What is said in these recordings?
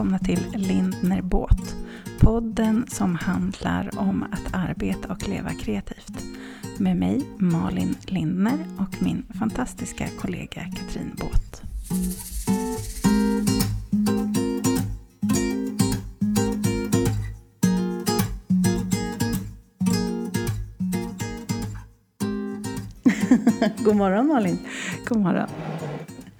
välkomna till Lindner Båt. Podden som handlar om att arbeta och leva kreativt. Med mig Malin Lindner och min fantastiska kollega Katrin Båt. God morgon Malin. God morgon.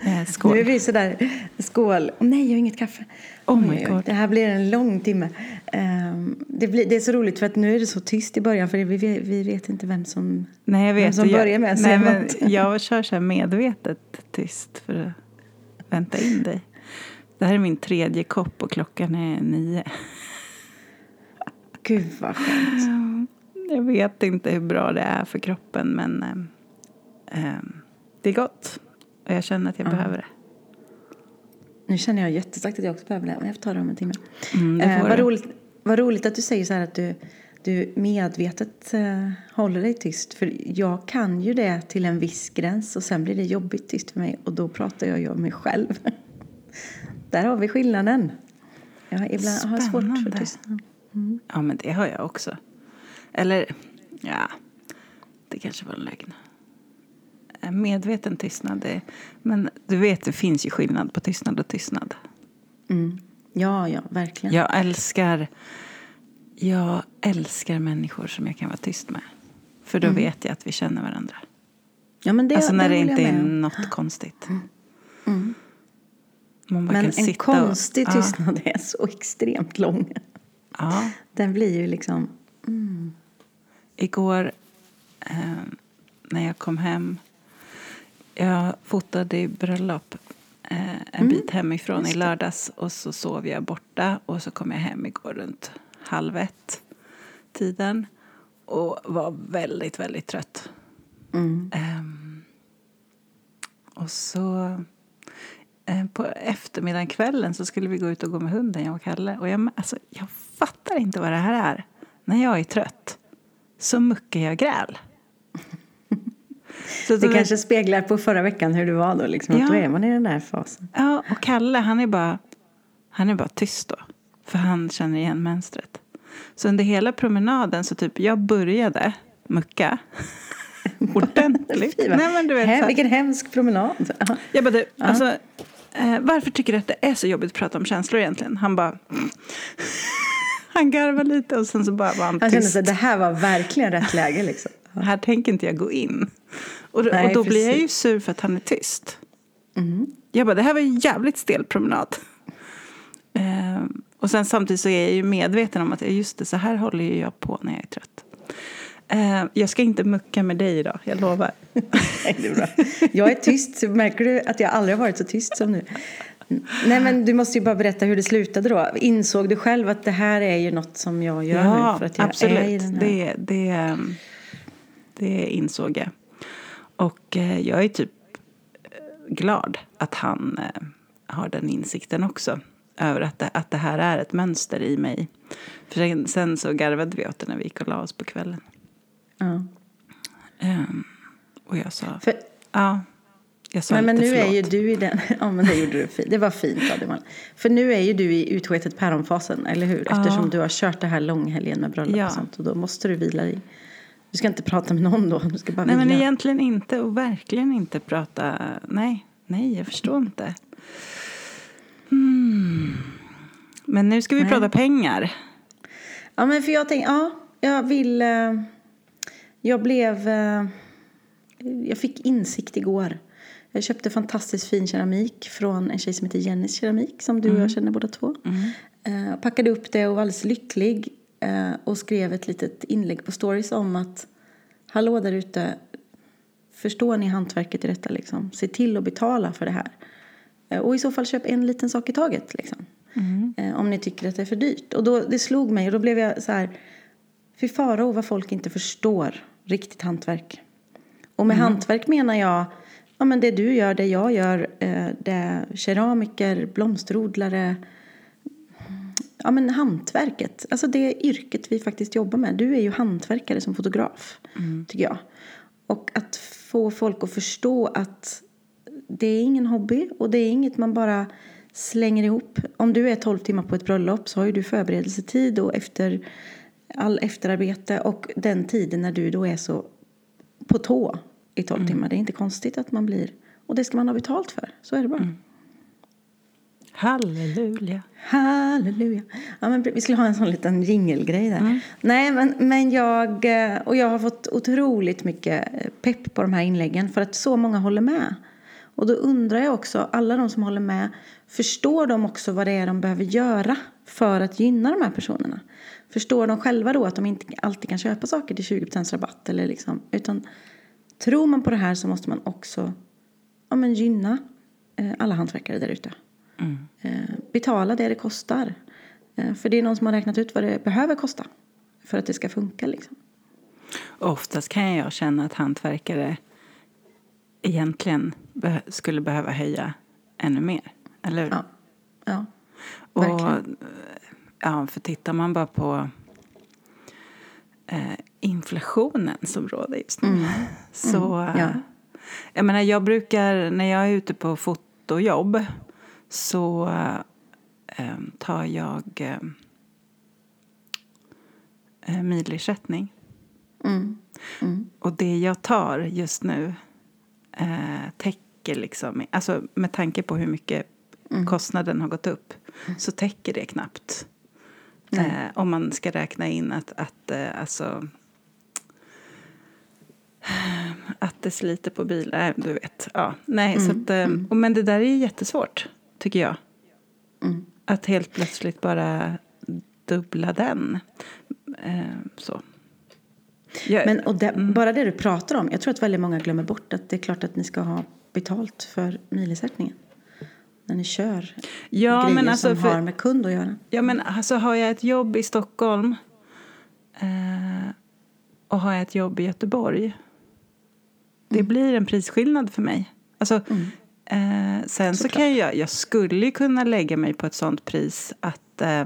Eh, skål. Nu är vi sådär, skål. Oh, nej, jag har inget kaffe. Oh my God. Det här blir en lång timme. Um, det, blir, det är så roligt för att nu är det så tyst i början för vi, vet, vi vet inte vem som, Nej, vem som jag, börjar med att säga men något. Jag kör så här medvetet tyst för att vänta in dig. Det här är min tredje kopp och klockan är nio. Gud vad skönt. Jag vet inte hur bra det är för kroppen men eh, det är gott. Och jag känner att jag behöver det. Nu känner jag jättestarkt att jag också behöver det. Men jag får ta det om en timme. Mm, Eh, vad, roligt, vad roligt att du säger så här att du, du medvetet eh, håller dig tyst. För jag kan ju det till en viss gräns och sen blir det jobbigt tyst för mig och då pratar jag ju om mig själv. Där har vi skillnaden. Jag har ibland har svårt för Spännande. tystnad. Ja men det har jag också. Eller ja, det kanske var en lögn. Medveten tystnad. Det, men du vet det finns ju skillnad på tystnad och tystnad. Mm. Ja, ja, verkligen. Jag älskar, jag älskar människor som jag kan vara tyst med. För då vet jag att vi känner varandra. Ja, men det, alltså när det, håller inte är något konstigt. Mm. Bara Men en konstig och, tystnad är så extremt lång. Ja, Den blir ju liksom... Igår eh, när jag kom hem. Jag fotade i bröllop eh, en Mm, bit hemifrån i lördags. Och så sov jag borta. Och så kom jag hem igår runt halv ett tiden. Och var väldigt, väldigt trött. Mm. Ehm, och så eh, på eftermiddagen, kvällen, så skulle vi gå ut och gå med hunden, jag och Kalle. Och jag, alltså, jag fattar inte vad det här är. När jag är trött så muckar jag gräl. Så Det kanske speglar på förra veckan hur det var då. Liksom, Ja. då är man i den där fasen. Ja, och Kalle han är bara, han är bara tyst då. För han känner igen mönstret. Så under hela promenaden så typ, jag började mucka. Ordentligt. Fy, Nej, men du vet, Hem, vilken hemsk promenad. Ja. Jag bara, du, alltså, eh, varför tycker du att det är så jobbigt att prata om känslor egentligen? Han bara... han garvar lite och sen så bara var han Han kände tyst. att det här var verkligen rätt läge. Liksom. Här tänker inte jag gå in. Och då, Nej, och då blir jag ju precis. sur för att han är tyst. Mm. Jag bara, det här var en jävligt stel promenad. Ehm, och sen samtidigt så är jag ju medveten om att just det, så här håller ju jag på när jag är trött. Ehm, jag ska inte mucka med dig idag, jag lovar. Nej, det är bra. Jag är tyst. Märker du att jag aldrig har varit så tyst som nu? Nej, men du måste ju bara berätta hur det slutade då. Insåg du själv att det här är ju något som jag gör nu? För att jag absolut. Är i den här... Det, det, det insåg jag. Och eh, jag är typ eh, glad att han eh, har den insikten också. Över att det, att det här är ett mönster i mig. För sen, sen så garvade vi åt det när vi gick och la oss på kvällen. Ja. Ehm, och jag sa, För, ja, jag sa men, men nu lite är förlåt. ju du i den... Ja, men det gjorde du fint. Det var fint av dig, Malin. För nu är ju du i utsketet päronfasen, eller hur? Eftersom du har kört det här långhelgen med bröllop Ja. och sånt. Och då måste du vila dig. Du ska inte prata med någon då. Du ska bara Nej men vila. egentligen inte och verkligen inte prata, nej, nej jag förstår inte. Hmm. Men nu ska vi Nej. prata pengar. Ja, men för jag tänkte, ja, jag vill... eh, Jag blev... eh, Jag fick insikt igår. Jag köpte fantastiskt fin keramik från en tjej som heter Jennys keramik, som du och jag känner båda två. Eh, packade upp det och var alldeles lycklig. Eh, Och skrev ett litet inlägg på stories om att Hallå där ute, förstår ni hantverket i detta liksom? Se till att betala för det här. Eh, Och i så fall köp en liten sak i taget liksom. Eh, Om ni tycker att det är för dyrt. Och då, det slog mig och då blev jag så här. Fy faro vad folk inte förstår riktigt hantverk. Och med hantverk menar jag ja, men det du gör, det jag gör. Det keramiker, blomsterodlare. Ja men hantverket. Alltså det yrket vi faktiskt jobbar med. Du är ju hantverkare som fotograf. Tycker jag. Och att få folk att förstå att det är ingen hobby och det är inget man bara slänger ihop. Om du är 12 timmar på ett bröllop så har ju du förberedelsetid och efter all efterarbete och den tiden när du då är så på tå i 12 timmar. Det är inte konstigt att man blir... Och det ska man ha betalt för. Så är det bara. Halleluja. Halleluja. Ja, men vi skulle ha en sån liten jingelgrej där. Nej, men, men jag, eh, och jag har fått otroligt mycket pepp på de här inläggen för att så många håller med. Och då undrar jag också, alla de som håller med, förstår de också vad det är de behöver göra för att gynna de här personerna? Förstår de själva då att de inte alltid kan köpa saker till 20% rabatt? Eller liksom, utan tror man på det här så måste man också ja, men gynna eh, alla hantverkare där ute. Eh, betala det det kostar. Eh, för det är någon som har räknat ut vad det behöver kosta för att det ska funka. Liksom. Oftast kan jag känna att hantverkare egentligen skulle behöva höja ännu mer. Eller hur? Ja, ja Och, verkligen. ja, för tittar man bara på eh, inflationen som råder just nu. Så, Mm. ja. jag menar, jag brukar, när jag är ute på fotojobb så eh, tar jag eh, eh, milersättning. Mm. Mm. Och det jag tar just nu eh, täcker liksom, alltså med tanke på hur mycket Mm. kostnaden har gått upp så täcker det knappt. Eh, om man ska räkna in att, att eh, alltså att det sliter på bilar, nej, du vet. Ja, nej, Mm. så att, eh, och, men det där är jättesvårt, tycker jag. Mm. Att helt plötsligt bara dubbla den. Eh, så. Jag, Men och det, bara det du pratar om, jag tror att väldigt många glömmer bort att det är klart att ni ska ha betalt för milersättningen. När ni kör Ja, grejer men alltså som för- har med kund att göra. Ja, men alltså har jag ett jobb i Stockholm eh, och har jag ett jobb i Göteborg det blir en prisskillnad för mig. Alltså, eh, sen så kan jag, jag skulle kunna lägga mig på ett sånt pris att eh,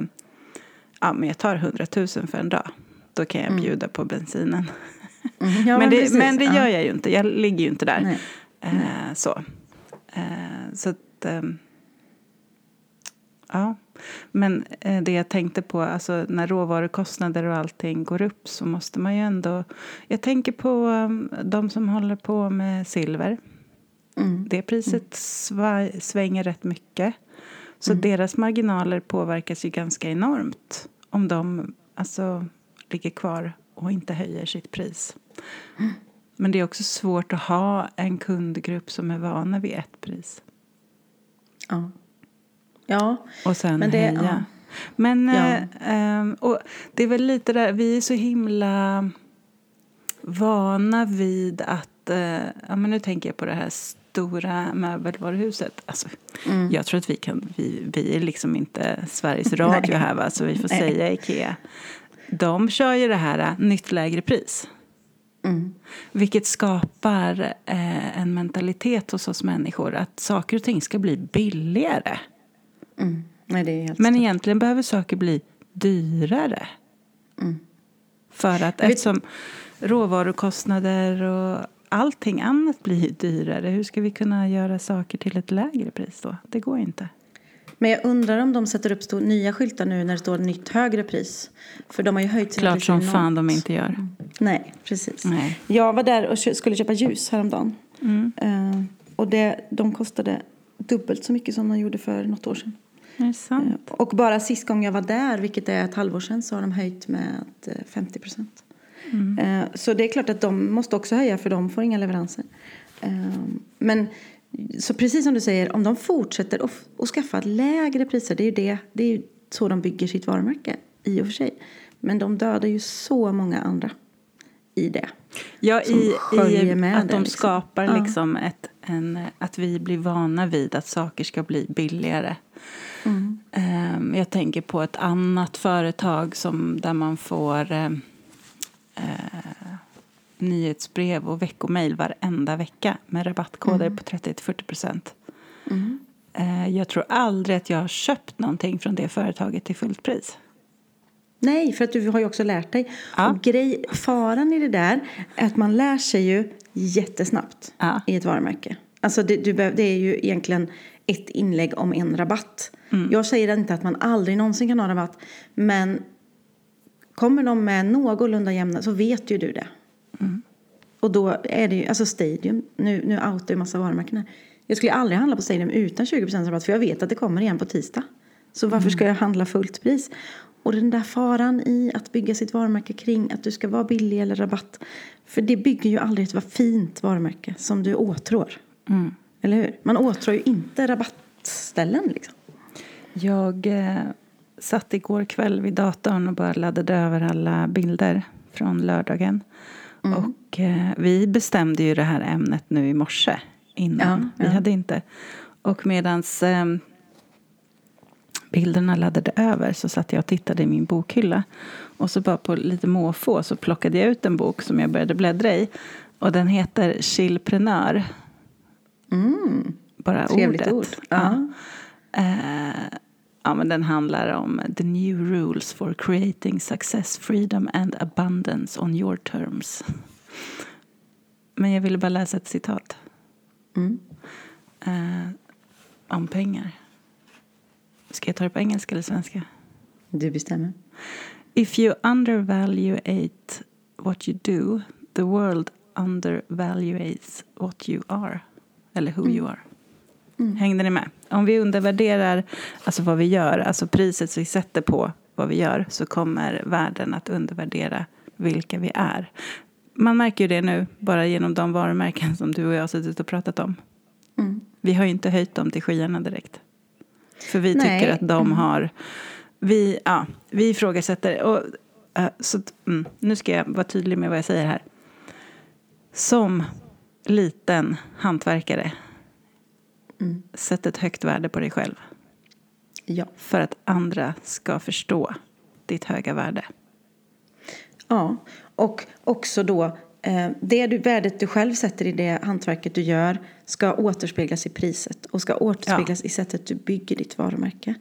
ja, men jag tar 100 000 för en dag. Då kan jag bjuda på bensinen. Mm. Ja, men, det, precis. men det gör jag ju inte. Jag ligger ju inte där. Nej. Eh, så. Eh, så att, ehm, ja. Men eh, det jag tänkte på, alltså när råvarukostnader och allting går upp så måste man ju ändå... Jag tänker på um, de som håller på med silver. Mm. Det priset sva, svänger rätt mycket. Så Mm. deras marginaler påverkas ju ganska enormt om de alltså, ligger kvar och inte höjer sitt pris. Mm. Men det är också svårt att ha en kundgrupp som är vana vid ett pris. Ja. ja, Och sen Men det- höja. ja. Men Ja. eh, ehm, och det är väl lite där, vi är så himla vana vid att, eh, ja men nu tänker jag på det här stora möbelvaruhuset. Alltså, Mm. Jag tror att vi kan, vi, vi är liksom inte Sveriges Radio Nej. här va, så vi får Nej. säga Ikea. De kör ju det här eh, nytt lägre pris. Mm. Vilket skapar eh, en mentalitet hos oss människor att saker och ting ska bli billigare. Mm. Nej, Men egentligen behöver saker bli dyrare. För att eftersom råvarukostnader och allting annat blir dyrare, hur ska vi kunna göra saker till ett lägre pris då? Det går inte. Men jag undrar om de sätter upp nya skyltar nu när det står nytt högre pris. För de har ju höjt Klart som enormt. fan de inte gör. Nej, precis. Nej. Jag var där och skulle köpa ljus häromdagen. Mm. Eh, och det, de kostade dubbelt så mycket som de gjorde för något år sedan. Är det sant? Eh, och bara sist gång jag var där, vilket är ett halvår sedan, så har de höjt med eh, 50 procent. Eh, så det är klart att de måste också höja för de får inga leveranser. Eh, men så precis som du säger, om de fortsätter att, skaffa lägre priser, det är ju det, det är så de bygger sitt varumärke i och för sig. Men de dödar ju så många andra i det. Ja, i, i med att det, de liksom. skapar Ja. liksom ett, en, att vi blir vana vid att saker ska bli billigare. Mm. Ehm, jag tänker på ett annat företag som, där man får eh, eh, nyhetsbrev och veckomail varenda vecka med rabattkoder på 30-40 procent. Mm. Eh, jag tror aldrig att jag har köpt någonting från det företaget till fullt pris. Nej, för att du har ju också lärt dig. Ja. Och grej, faran i det där är att man lär sig ju jättesnabbt Ja. i ett varumärke. Alltså det, du det är ju egentligen ett inlägg om en rabatt. Jag säger inte att man aldrig någonsin kan ha rabatt. Men kommer de med någorlunda jämna så vet ju du det. Och då är det ju, alltså Stadium, nu, nu outar ju massa varumärken här. Jag skulle aldrig handla på Stadium utan 20% rabatt för jag vet att det kommer igen på tisdag. Så varför ska jag handla fullt pris? Och den där faran i att bygga sitt varumärke kring att du ska vara billig eller rabatt. För det bygger ju aldrig ett fint varumärke som du åtrår. Eller hur? Man åtrår ju inte rabattställen liksom. Jag eh, satt igår kväll vid datorn och bara laddade över alla bilder från lördagen. Och eh, vi bestämde ju det här ämnet nu i morse innan. Ja, Vi ja. hade inte. Och medans eh, bilderna laddade över så satt jag och tittade i min bokhylla. Och så bara på lite måfå så plockade jag ut en bok som jag började bläddra i. Och den heter Chillprenör. Bara Trevligt ordet. ord. Ja. Eh, ja, men den handlar om the new rules for creating success, freedom and abundance on your terms. Men jag ville bara läsa ett citat. Eh, om pengar. Ska jag ta det på engelska eller svenska? Du bestämmer. If you undervaluate what you do, the world undervaluates what you are. Eller who you are. Hängde ni med? Om vi undervärderar alltså vad vi gör, alltså priset vi sätter på vad vi gör, så kommer världen att undervärdera vilka vi är. Man märker ju det nu, bara genom de varumärken som du och jag har suttit och pratat om. Vi har ju inte höjt dem till skyarna direkt. För vi Nej. tycker att de har... Vi, ja, vi ifrågasätter... Och, eh, så, mm, nu ska jag vara tydlig med vad jag säger här. Som liten hantverkare, sätt ett högt värde på dig själv. Ja. För att andra ska förstå ditt höga värde. Ja, och också då eh, det du, värdet du själv sätter i det hantverket du gör ska återspeglas i priset och ska återspeglas i sättet du bygger ditt varumärke.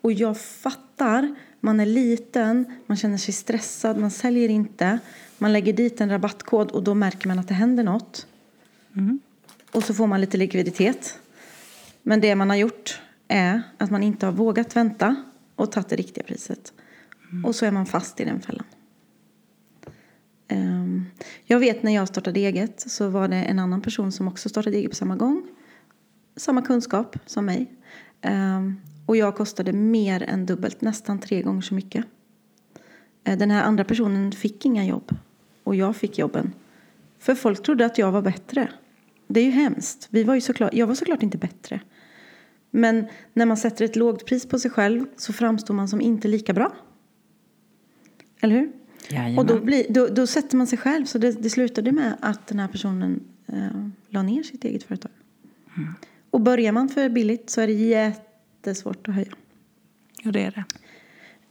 Och jag fattar, man är liten, man känner sig stressad, man säljer inte, man lägger dit en rabattkod och då märker man att det händer något. Och så får man lite likviditet. Men det man har gjort är att man inte har vågat vänta och tagit det riktiga priset. Och så är man fast i den fällan. Ehm, Jag vet när jag startade eget så var det en annan person som också startade eget på samma gång. Samma kunskap som mig. Ehm, Och jag kostade mer än dubbelt, nästan tre gånger så mycket. Eh, Den här andra personen fick inga jobb. Och jag fick jobben. För folk trodde att jag var bättre. Det är ju hemskt. Vi var ju såklart, jag var såklart inte bättre. Men när man sätter ett lågt pris på sig själv så framstår man som inte lika bra. Eller hur? Jajamän. Och då, blir, då, då sätter man sig själv. Så det, det slutade med att den här personen eh, la ner sitt eget företag. Och börjar man för billigt så är det jättesvårt att höja. Jo, det är det.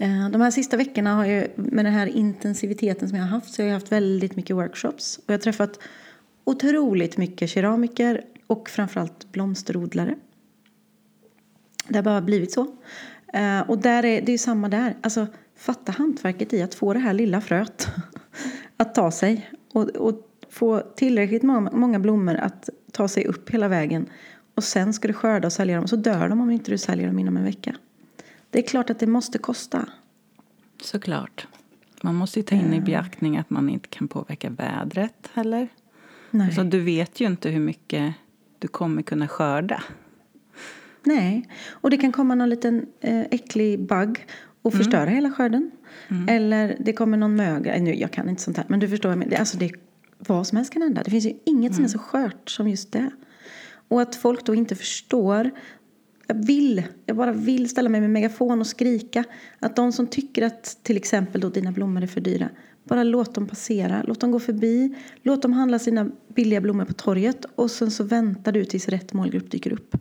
Eh, De här sista veckorna har jag, med den här intensiviteten som jag har haft så har jag haft väldigt mycket workshops. Och jag har träffat otroligt mycket keramiker och framförallt blomsterodlare. Det har bara blivit så. Eh, Och där är, det är samma där. Alltså, fatta hantverket i att få det här lilla fröet att ta sig. Och, och få tillräckligt många, många blommor att ta sig upp hela vägen. Och sen ska du skörda och sälja dem. Och så dör de om inte du säljer dem inom en vecka. Det är klart att det måste kosta. Såklart. Man måste ju ta in i beaktning att man inte kan påverka vädret heller. Nej. Så du vet ju inte hur mycket du kommer kunna skörda. Nej, och det kan komma någon liten eh, äcklig bugg och förstöra hela skörden. Eller det kommer någon möga. Nu, jag kan inte sånt här, men du förstår. Men det, alltså det, vad som helst kan hända. Det finns ju inget som är så skört som just det. Och att folk då inte förstår. Jag vill, jag bara vill ställa mig med megafon och skrika. Att de som tycker att till exempel då dina blommor är för dyra. Bara låt dem passera, låt dem gå förbi. Låt dem handla sina billiga blommor på torget. Och sen så väntar du tills rätt målgrupp dyker upp.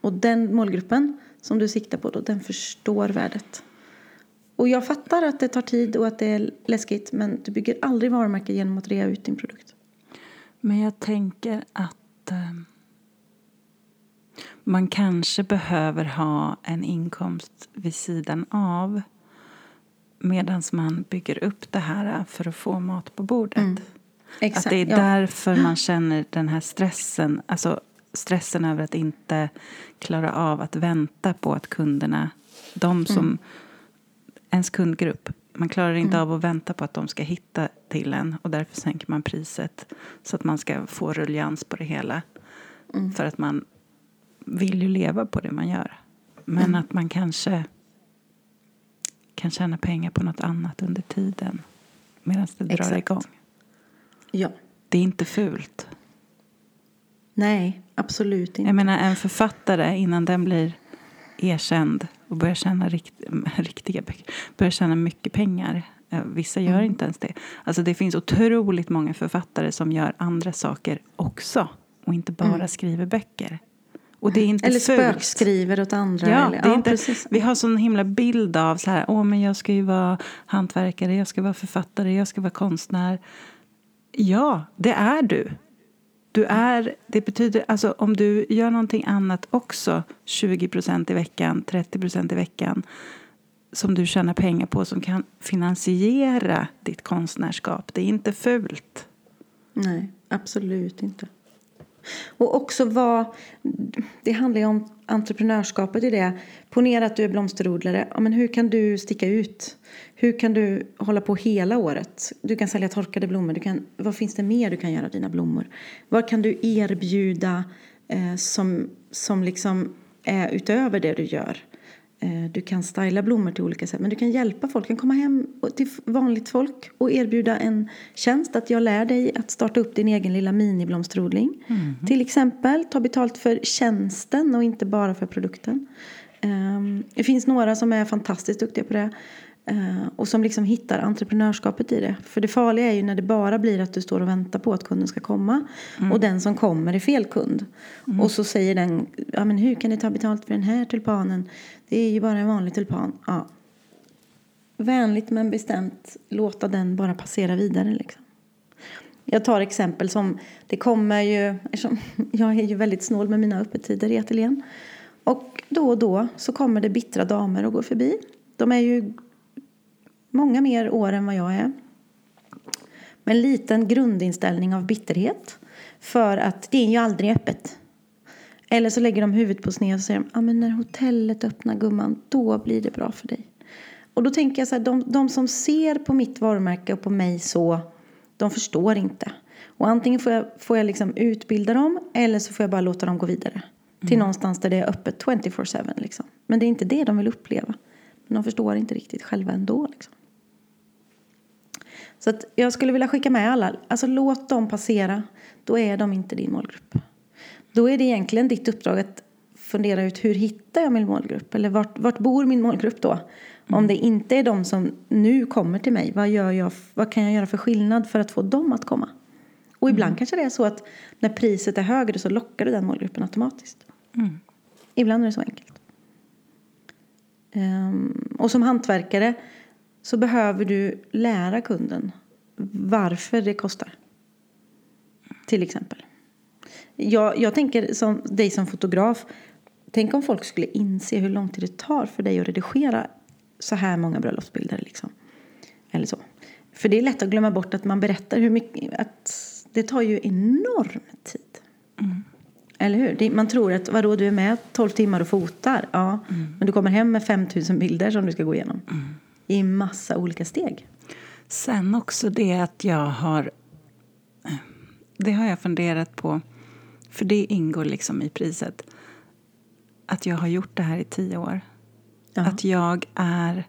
Och den målgruppen som du siktar på då, den förstår värdet. Och jag fattar att det tar tid och att det är läskigt men du bygger aldrig varumärke genom att rea ut din produkt. Men jag tänker att eh, man kanske behöver ha en inkomst vid sidan av medan man bygger upp det här för att få mat på bordet. Att det är ja. därför man känner den här stressen. Alltså, stressen över att inte klara av att vänta på att kunderna, de som, mm. ens kundgrupp, man klarar inte mm. av att vänta på att de ska hitta till en och därför sänker man priset så att man ska få ruljans på det hela. Mm. För att man vill ju leva på det man gör. Men mm. att man kanske kan tjäna pengar på något annat under tiden medan det drar Exakt. igång. Ja. Det är inte fult. Nej, absolut inte. Jag menar en författare innan den blir erkänd och börjar tjäna rikt, riktiga börjar tjäna mycket pengar. Vissa gör mm. inte ens det. Alltså det finns otroligt många författare som gör andra saker också och inte bara mm. skriver böcker. Och det är inte eller spökskriver åt andra. Ja, eller, det är ja, inte, vi har sån himla bild av så här, åh men jag ska ju vara hantverkare, jag ska vara författare, jag ska vara konstnär. Ja, det är du. Du är, det betyder, alltså om du gör någonting annat också 20 i veckan, 30 i veckan som du tjänar pengar på som kan finansiera ditt konstnärskap. Det är inte fult. Nej, absolut inte. Och också vad, det handlar ju om entreprenörskapet i det. Ponera att du är blomsterodlare. Ja, men hur kan du sticka ut? Hur kan du hålla på hela året? Du kan sälja torkade blommor. Du kan, vad finns det mer du kan göra av dina blommor? Vad kan du erbjuda eh, som, som liksom är utöver det du gör? Eh, du kan styla blommor till olika sätt, men du kan hjälpa folk. Du kan komma hem till vanligt folk och erbjuda en tjänst. Att jag lär dig att starta upp din egen lilla miniblomsterodling. Mm. Till exempel, ta betalt för tjänsten och inte bara för produkten. Ehm, det finns några som är fantastiskt duktiga på det. Eh, och som liksom hittar entreprenörskapet i det. För det farliga är ju när det bara blir att du står och väntar på att kunden ska komma. Mm. Och den som kommer är fel kund. Mm. Och så säger den, ja men hur kan ni ta betalt för den här tulpanen? Det är ju bara en vanlig tulpan. Ja. Vänligt men bestämt låta den bara passera vidare liksom. Jag tar exempel som, det kommer ju, jag är ju väldigt snål med mina öppettider i ateljén. Och då och då så kommer det bittra damer och går förbi. De är ju många mer år än vad jag är. Med en liten grundinställning av bitterhet. För att det är ju aldrig öppet. Eller så lägger de huvudet på sned och säger ah, men när hotellet öppnar gumman, då blir det bra för dig. Och då tänker jag så här, de, de som ser på mitt varumärke och på mig så, de förstår inte. Och antingen får jag, får jag liksom utbilda dem eller så får jag bara låta dem gå vidare. Mm. Till någonstans där det är öppet 24-7 liksom. Men det är inte det de vill uppleva. Men de förstår inte riktigt själva ändå liksom. Så jag skulle vilja skicka med alla, alltså låt dem passera. Då är de inte din målgrupp. Då är det egentligen ditt uppdrag att fundera ut hur hittar jag min målgrupp? Eller vart, vart bor min målgrupp då? Mm. Om det inte är de som nu kommer till mig, vad, gör jag, vad kan jag göra för skillnad för att få dem att komma? Och ibland mm. kanske det är så att när priset är högre så lockar du den målgruppen automatiskt. Mm. Ibland är det så enkelt. Um, och som hantverkare så behöver du lära kunden varför det kostar. Till exempel. Jag, jag tänker som dig som fotograf. Tänk om folk skulle inse hur lång tid det tar för dig att redigera så här många bröllopsbilder. Liksom. Eller så. För det är lätt att glömma bort att man berättar hur mycket. Att det tar ju enorm tid. Mm. Eller hur? Man tror att vadå, du är med 12 timmar och fotar. Ja, mm. men du kommer hem med 5000 bilder som du ska gå igenom. Mm i massa olika steg. Sen också det att jag har... Det har jag funderat på, för det ingår liksom i priset. Att jag har gjort det här i tio år. Ja. Att jag är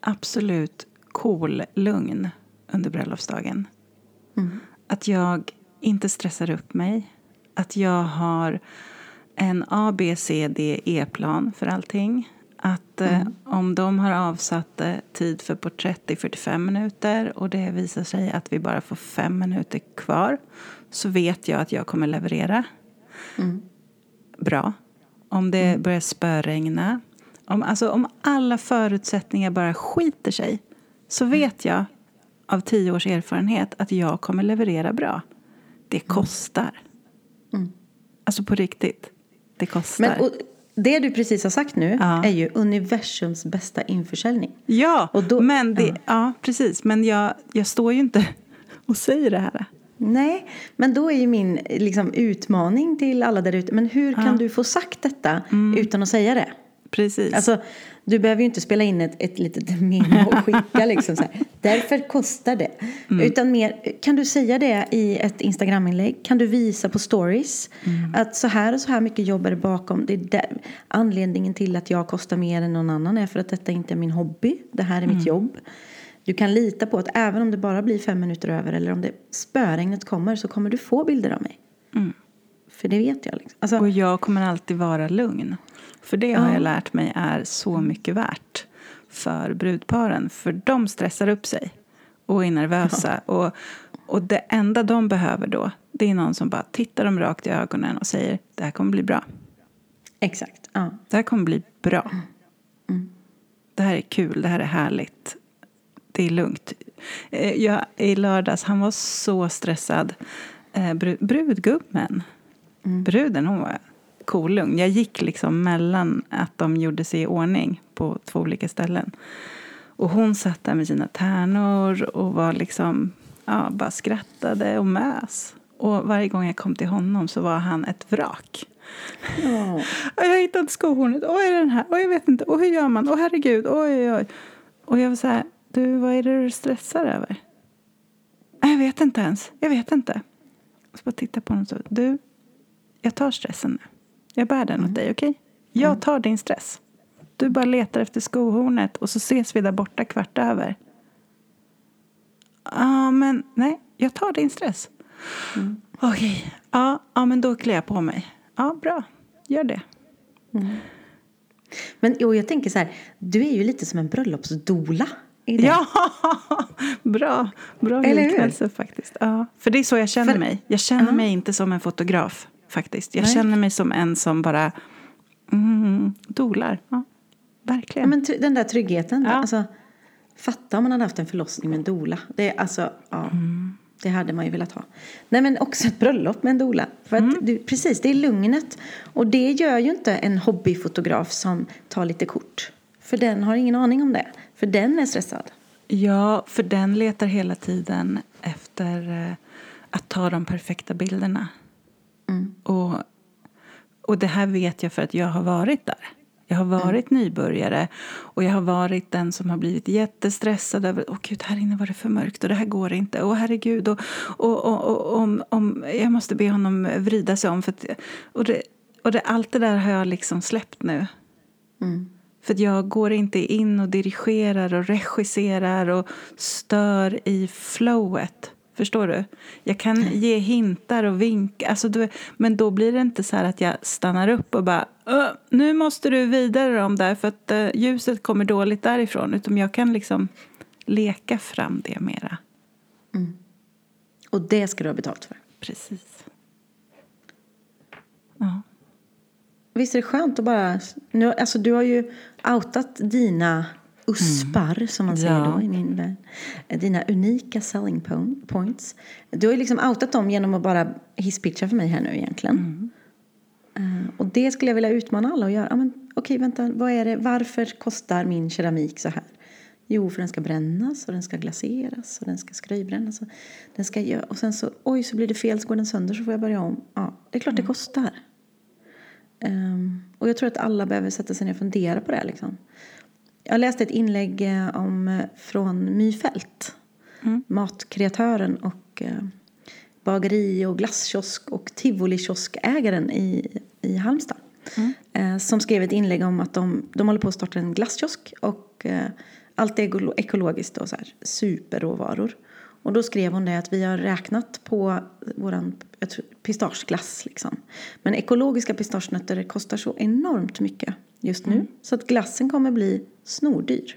absolut cool, lugn under bröllopsdagen. Mm. Att jag inte stressar upp mig. Att jag har en A, B, C, D, E-plan för allting. Att eh, mm. om de har avsatt eh, tid för porträtt i 45 minuter och det visar sig att vi bara får fem minuter kvar så vet jag att jag kommer leverera mm. bra. Om det mm. börjar spöregna, om, alltså om alla förutsättningar bara skiter sig så mm. vet jag av tio års erfarenhet att jag kommer leverera bra. Det mm. kostar. Mm. Alltså på riktigt. Det kostar. Men, och, det du precis har sagt nu ja. är ju universums bästa införsäljning. Ja, då, men det, ja. ja. precis. Men jag, jag står ju inte och säger det här. Nej, men då är ju min liksom, utmaning till alla där ute, men hur kan du få sagt detta utan att säga det? Precis. Alltså, du behöver ju inte spela in ett, ett litet memo och skicka liksom så här. Därför kostar det. Utan mer, kan du säga det i ett Instagraminlägg? Kan du visa på stories? Att så här och så här mycket jobb är det bakom. Det är där. Anledningen till att jag kostar mer än någon annan är för att detta inte är min hobby. Det här är mitt jobb. Du kan lita på att även om det bara blir fem minuter över eller om det spöregnet kommer så kommer du få bilder av mig. För det vet jag. Liksom. Alltså, Och jag kommer alltid vara lugn. För det har jag lärt mig är så mycket värt för brudparen. För de stressar upp sig och är nervösa. Och, och det enda de behöver då, det är någon som bara tittar dem rakt i ögonen och säger det här kommer bli bra. exakt. Ja. Det här kommer bli bra. Det här är kul, det här är härligt. Det är lugnt. Eh, Jag, I lördags, han var så stressad. Eh, bru- Brudgummen, bruden, hon var kolugn. Jag gick liksom mellan att de gjorde sig i ordning på två olika ställen. Och hon satt där med sina tärnor och var liksom, ja, bara skrattade och mös. Och varje gång jag kom till honom så var han ett vrak. "Oj, Jag har hittat skohornet. Oj, är den här? Oj, jag vet inte. Och hur gör man? Åh, herregud. Oj, oj, oj. Och jag var så här, du, vad är det du stressar över? "Nej, Jag vet inte ens. Jag vet inte. Och så bara titta på honom och så, du, jag tar stressen nu. Jag bär den åt dig, okej? Jag tar din stress. Du bara letar efter skohornet och så ses vi där borta kvart över. Ja, men nej, jag tar din stress. Okej, ja, ja, men då klär jag på mig. Ja, bra. Gör det. Men jo, jag tänker så här, du är ju lite som en bröllopsdola. I det. Ja, bra, bra Eller hur? liknelse faktiskt. Ja, för det är så jag känner För- mig. Jag känner Ja. mig inte som en fotograf faktiskt. Jag Nej. känner mig som en som bara mm, dolar. Ja, Ja, verkligen. men tr- den där tryggheten. Ja. Alltså, fatta om man hade haft en förlossning med en dola. Det, är alltså, ja, det hade man ju velat ha. Nej, men också ett bröllop med en dola. För att du, precis, det är lugnet. Och det gör ju inte en hobbyfotograf som tar lite kort. För den har ingen aning om det. För den är stressad. Ja, för den letar hela tiden efter eh, att ta de perfekta bilderna. Mm. Och, och det här vet jag för att jag har varit där. Jag har Mm. varit nybörjare och jag har varit den som har blivit jättestressad över åh gud, här inne var det för mörkt och det här går inte. Åh herregud, och, och, och, och om, om, jag måste be honom vrida sig om. För att, och det, och det, allt det där har jag liksom släppt nu. Mm. För jag går inte in och dirigerar och regisserar och stör i flowet. Förstår du? Jag kan ge hintar och vinka. Alltså du, men då blir det inte så här att jag stannar upp och bara "Ö, nu måste du vidare om där för att eh, ljuset kommer dåligt därifrån. Utan jag kan liksom leka fram det mera. Och det ska du ha betalt för. Precis. Ja. Visst är det skönt att bara... Nu, alltså du har ju outat dina uspar, som man säger Ja. då i min värld. Dina unika selling po- points. Du har ju liksom outat dem genom att bara hisspitcha för mig här nu egentligen. Eh, och det skulle jag vilja utmana alla att göra. Men, okej, vänta, vad är det? Varför kostar min keramik så här? Jo, för den ska brännas och den ska glaseras och den ska skröjbrännas. Och, den ska och sen så, oj, så blir det fel så går den sönder så får jag börja om. Ja, det är klart det kostar. Ehm, och jag tror att alla behöver sätta sig ner och fundera på det. Liksom. Jag läste ett inlägg eh, om, eh, från My matkreatören och eh, bageri och glasskiosk och tivolikiosk-ägaren i, i Halmstad. Eh, som skrev ett inlägg om att de, de håller på att starta en glasskiosk och eh, allt är ekolo- ekologiskt och så här, superråvaror. Och då skrev hon det att vi har räknat på tror, pistageglass liksom. Men ekologiska pistagenötter kostar så enormt mycket just nu. Så att glassen kommer bli snordyr.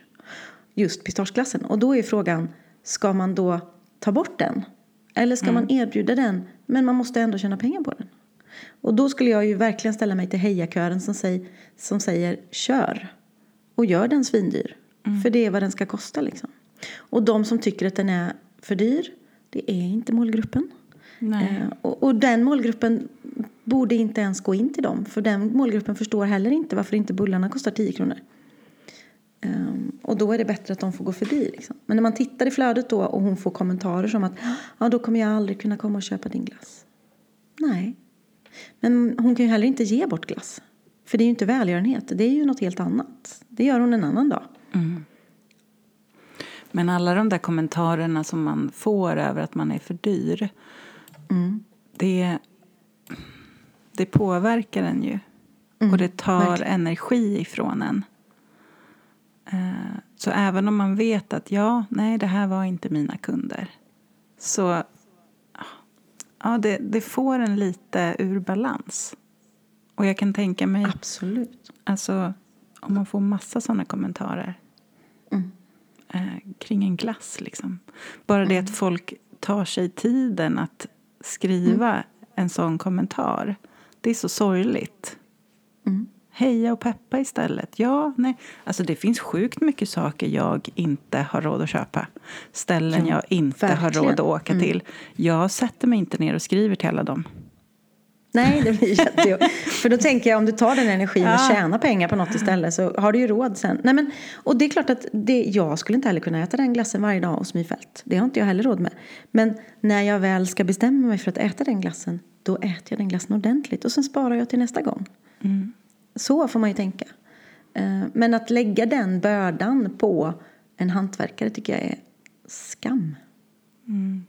Just pistageglassen. Och då är frågan, ska man då ta bort den? Eller ska man erbjuda den, men man måste ändå tjäna pengar på den? Och då skulle jag ju verkligen ställa mig till hejakören som säger, som säger kör. Och gör den svindyr. För det är vad den ska kosta liksom. Och de som tycker att den är för dyr, det är inte målgruppen. Eh, och, och den målgruppen borde inte ens gå in till dem. För den målgruppen förstår heller inte varför inte bullarna kostar 10 kronor. Um, och då är det bättre att de får gå förbi. Liksom. Men när man tittar i flödet då och hon får kommentarer som att ja, då kommer jag aldrig kunna komma och köpa din glass. Nej. Men hon kan ju heller inte ge bort glass. För det är ju inte välgörenhet, det är ju något helt annat. Det gör hon en annan dag. Mm. Men alla de där kommentarerna som man får över att man är för dyr mm. det, det påverkar en ju. Mm, och det tar verkligen. energi ifrån en. Eh, så även om man vet att ja, nej, det här var inte mina kunder så ja, det, det får en lite ur balans. Och jag kan tänka mig... Absolut. Alltså, om man får massa såna kommentarer mm. Eh, kring en glass. Liksom. Bara det mm. att folk tar sig tiden att skriva mm. en sån kommentar. Det är så sorgligt. Mm. Heja och peppa istället. Ja, nej. Alltså det finns sjukt mycket saker jag inte har råd att köpa. Ställen ja, jag inte verkligen. har råd att åka mm. till. Jag sätter mig inte ner och skriver till alla dem. Nej, det blir jättejobbigt. För då tänker jag om du tar den energin ja. och tjänar pengar på något istället så har du ju råd sen. Nej, men, och det är klart att det, jag skulle inte heller kunna äta den glassen varje dag hos Myfält. Det har inte jag heller råd med. Men när jag väl ska bestämma mig för att äta den glassen då äter jag den glassen ordentligt och sen sparar jag till nästa gång. Mm. Så får man ju tänka. Eh, men att lägga den bördan på en hantverkare tycker jag är skam. Mm.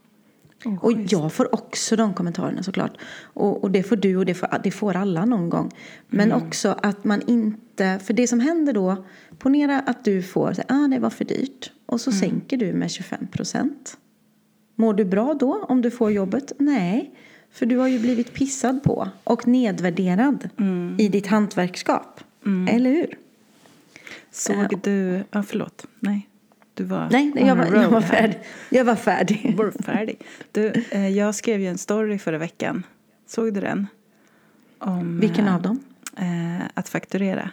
Oh, och jag får också de kommentarerna såklart. Och, och det får du och det får, det får alla någon gång. Men mm. också att man inte, för det som händer då, ponera att du får, ah det var för dyrt. Och så mm. sänker du med 25 procent. Mår du bra då om du får jobbet? Nej. För du har ju blivit pissad på och nedvärderad mm. i ditt hantverkskap. Mm. Eller hur? Såg uh, du... Ja, förlåt. Nej. Du var Nej, jag var, jag var färdig. Jag var färdig. Var färdig. Du, eh, jag skrev ju en story förra veckan. Såg du den? Om, Vilken av dem? Eh, att fakturera.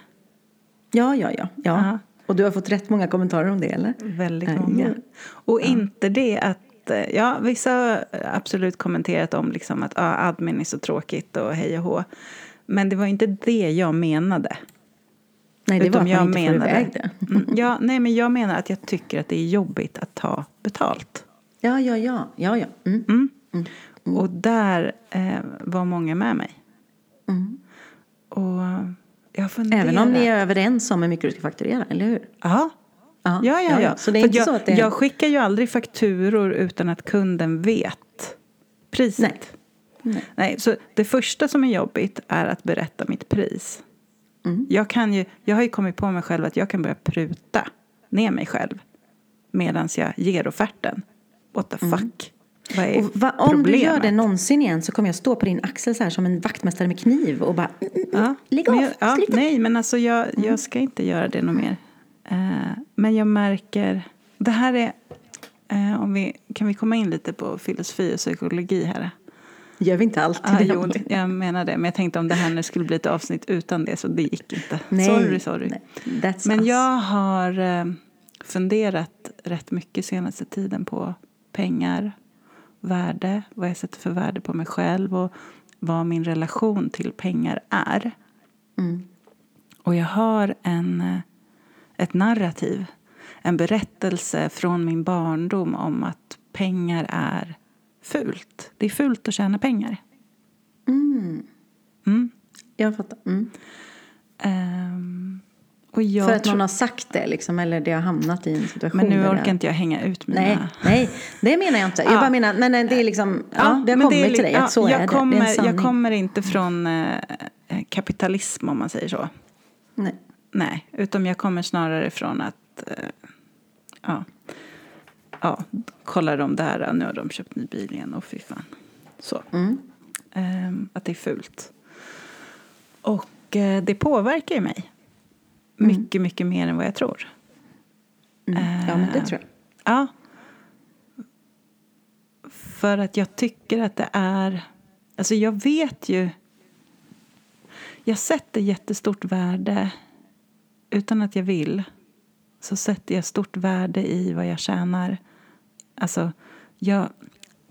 Ja, ja, ja. ja. Och du har fått rätt många kommentarer om det, eller? Väldigt många. Ja. Och ja. inte det att ja, vissa har absolut kommenterat om liksom att ah, admin är så tråkigt och hej och hå. Men det var inte det jag menade. Nej, det Utom var att man inte menade, får iväg det. Mm, ja, nej, men jag menar att jag tycker att det är jobbigt att ta betalt. Ja, ja, ja. ja, ja. Mm. Mm. mm. Och där eh, var många med mig. Mm. Och jag funderar... Även om ni är överens om hur mycket du ska fakturera, eller hur? Ja, Ja, ja, ja. ja. Så det är inte jag, så att det... jag skickar ju aldrig fakturor utan att kunden vet priset. Nej. Nej. Nej. så det första som är jobbigt är att berätta mitt pris. Mm. Jag, kan ju, jag har ju kommit på mig själv att jag kan börja pruta ner mig själv medan jag ger offerten. What the mm. fuck? Vad är och va, om du gör det någonsin igen så kommer jag stå på din axel så här som en vaktmästare med kniv och bara mm, mm, ja, lägg av, jag, ja, Nej, men alltså jag, jag mm. ska inte göra det något mer. Eh, men jag märker, det här är, eh, om vi, kan vi komma in lite på filosofi och psykologi här? Gör vi inte alltid ah? Jo, jag menar det. Men jag tänkte om det här nu skulle bli ett avsnitt utan det så det gick inte. Nej, sorry, sorry. Nej, men us. jag har eh, funderat rätt mycket senaste tiden på pengar, värde, vad jag sätter för värde på mig själv och vad min relation till pengar är. Mm. Och jag har en ett narrativ. En berättelse från min barndom om att pengar är fult. Det är fult att tjäna pengar. Mm. Mm. Jag fattar. Mm. Um, och jag För att någon har sagt det liksom, eller det har hamnat i en situation. Men nu orkar inte jag hänga ut mina... Nej, nej det menar jag inte. Jag bara menar, men det är liksom, ja, ja det har kommit det är, till dig att så jag är kommer, det. det är jag kommer inte från eh, kapitalism om man säger så. Nej. Nej, utan jag kommer snarare från att eh, ja, ja, kollar de där, nu har de köpt ny bil igen och fy fan. Så. Mm. Um, att det är fult. Och uh, det påverkar ju mig. Mm. Mycket, mycket mer än vad jag tror. Mm. Ja, men det tror jag. Ja. För att jag tycker att det är... Alltså jag vet ju... Jag sätter jättestort värde utan att jag vill så sätter jag stort värde i vad jag tjänar. Alltså, jag,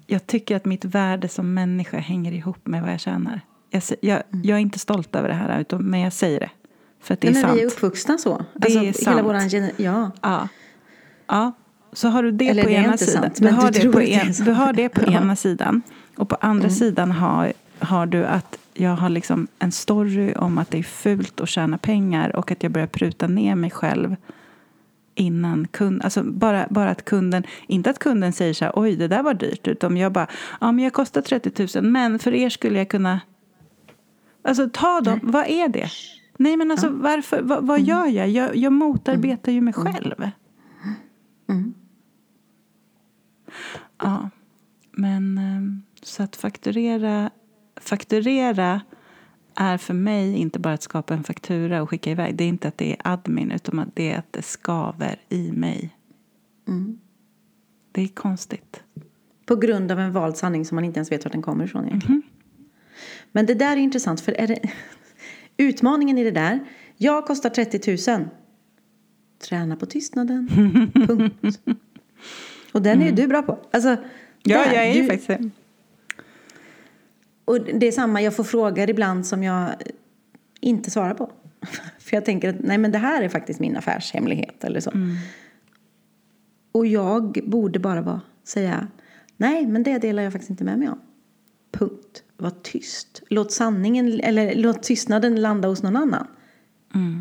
jag tycker att mitt värde som människa hänger ihop med vad jag tjänar. Jag, jag, mm. jag är inte stolt över det här, men jag säger det. För att det är Nej, men sant. vi är uppvuxna så. Det alltså, är Hela sant. våran gener- ja. Ja. ja. Så har du det Eller på det är ena sidan. sant, du, har det på är en, du har det på. Mm. ena sidan. Och på andra sidan har, har du att jag har liksom en story om att det är fult att tjäna pengar och att jag börjar pruta ner mig själv innan kund, alltså bara, bara att kunden, inte att kunden säger så här, oj det där var dyrt, utan jag bara, ja men jag kostar 30 000, men för er skulle jag kunna, alltså ta dem, vad är det? Nej men alltså varför, vad, vad Mm. gör jag? jag? Jag motarbetar ju mig själv. Mm. Ja, men ehm, så att fakturera, fakturera är för mig inte bara att skapa en faktura och skicka iväg. Det är inte att det är admin, utan att det är att det skaver i mig. Mm. Det är konstigt. På grund av en vald sanning som man inte ens vet var den kommer ifrån egentligen. Men det där är intressant för är det, utmaningen i det där. Jag kostar 30 000. Träna på tystnaden. Punkt. Och den är ju du bra på. Alltså, Mm. Ja, där, jag är ju du- faktiskt det. Och det är samma, jag får frågor ibland som jag inte svarar på. För jag tänker att nej men det här är faktiskt min affärshemlighet eller så. Och jag borde bara vara, säga nej men det delar jag faktiskt inte med mig om. Punkt. Var tyst. Låt sanningen, eller låt tystnaden landa hos någon annan.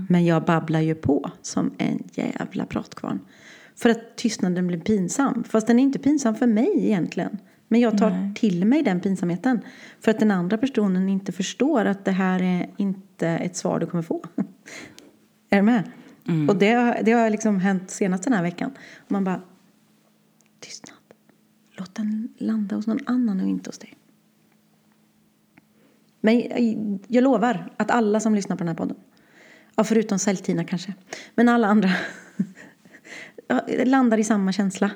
Men jag babblar ju på som en jävla pratkvarn. För att tystnaden blir pinsam. Fast den är inte pinsam för mig egentligen. Men jag tar till mig den pinsamheten. För att den andra personen inte förstår att det här är inte ett svar du kommer få. är du med? Och det, har- det har liksom hänt senast den här veckan. Och man bara, tystnad. Låt den landa hos någon annan och inte hos dig. Men jag, jag lovar att alla som lyssnar på den här podden, ja, förutom Säljtina kanske, men alla andra landar i samma känsla.